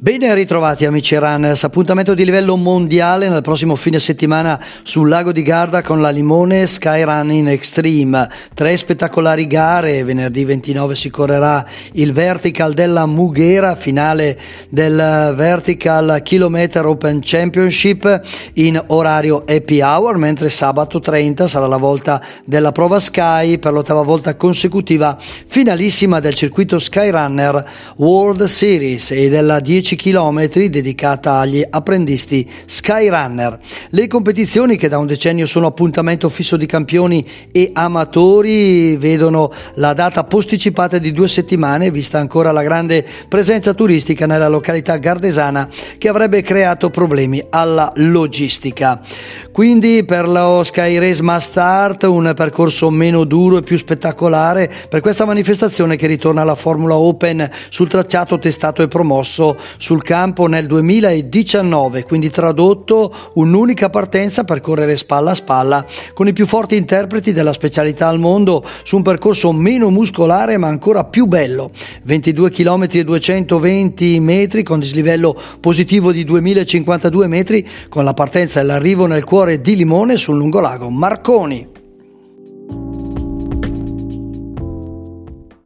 Ben ritrovati amici runners, appuntamento di livello mondiale nel prossimo fine settimana sul lago di Garda con la Limone Sky Running Extreme. Tre spettacolari gare, venerdì 29 si correrà il Vertical della Mughera, finale del Vertical Kilometer Open Championship in orario happy hour, mentre sabato 30 sarà la volta della prova Sky per l'ottava volta consecutiva, finalissima del circuito Skyrunner World Series e della 10 10 km dedicata agli apprendisti Skyrunner. Le competizioni che da un decennio sono appuntamento fisso di campioni e amatori vedono la data posticipata di due settimane vista ancora la grande presenza turistica nella località gardesana che avrebbe creato problemi alla logistica. Quindi per lo Sky Race Must Start un percorso meno duro e più spettacolare per questa manifestazione che ritorna alla Formula Open sul tracciato testato e promosso sul campo nel 2019, quindi tradotto un'unica partenza per correre spalla a spalla con i più forti interpreti della specialità al mondo su un percorso meno muscolare ma ancora più bello, 22 km e 220 metri con dislivello positivo di 2052 metri con la partenza e l'arrivo nel cuore di Limone sul lungolago Marconi.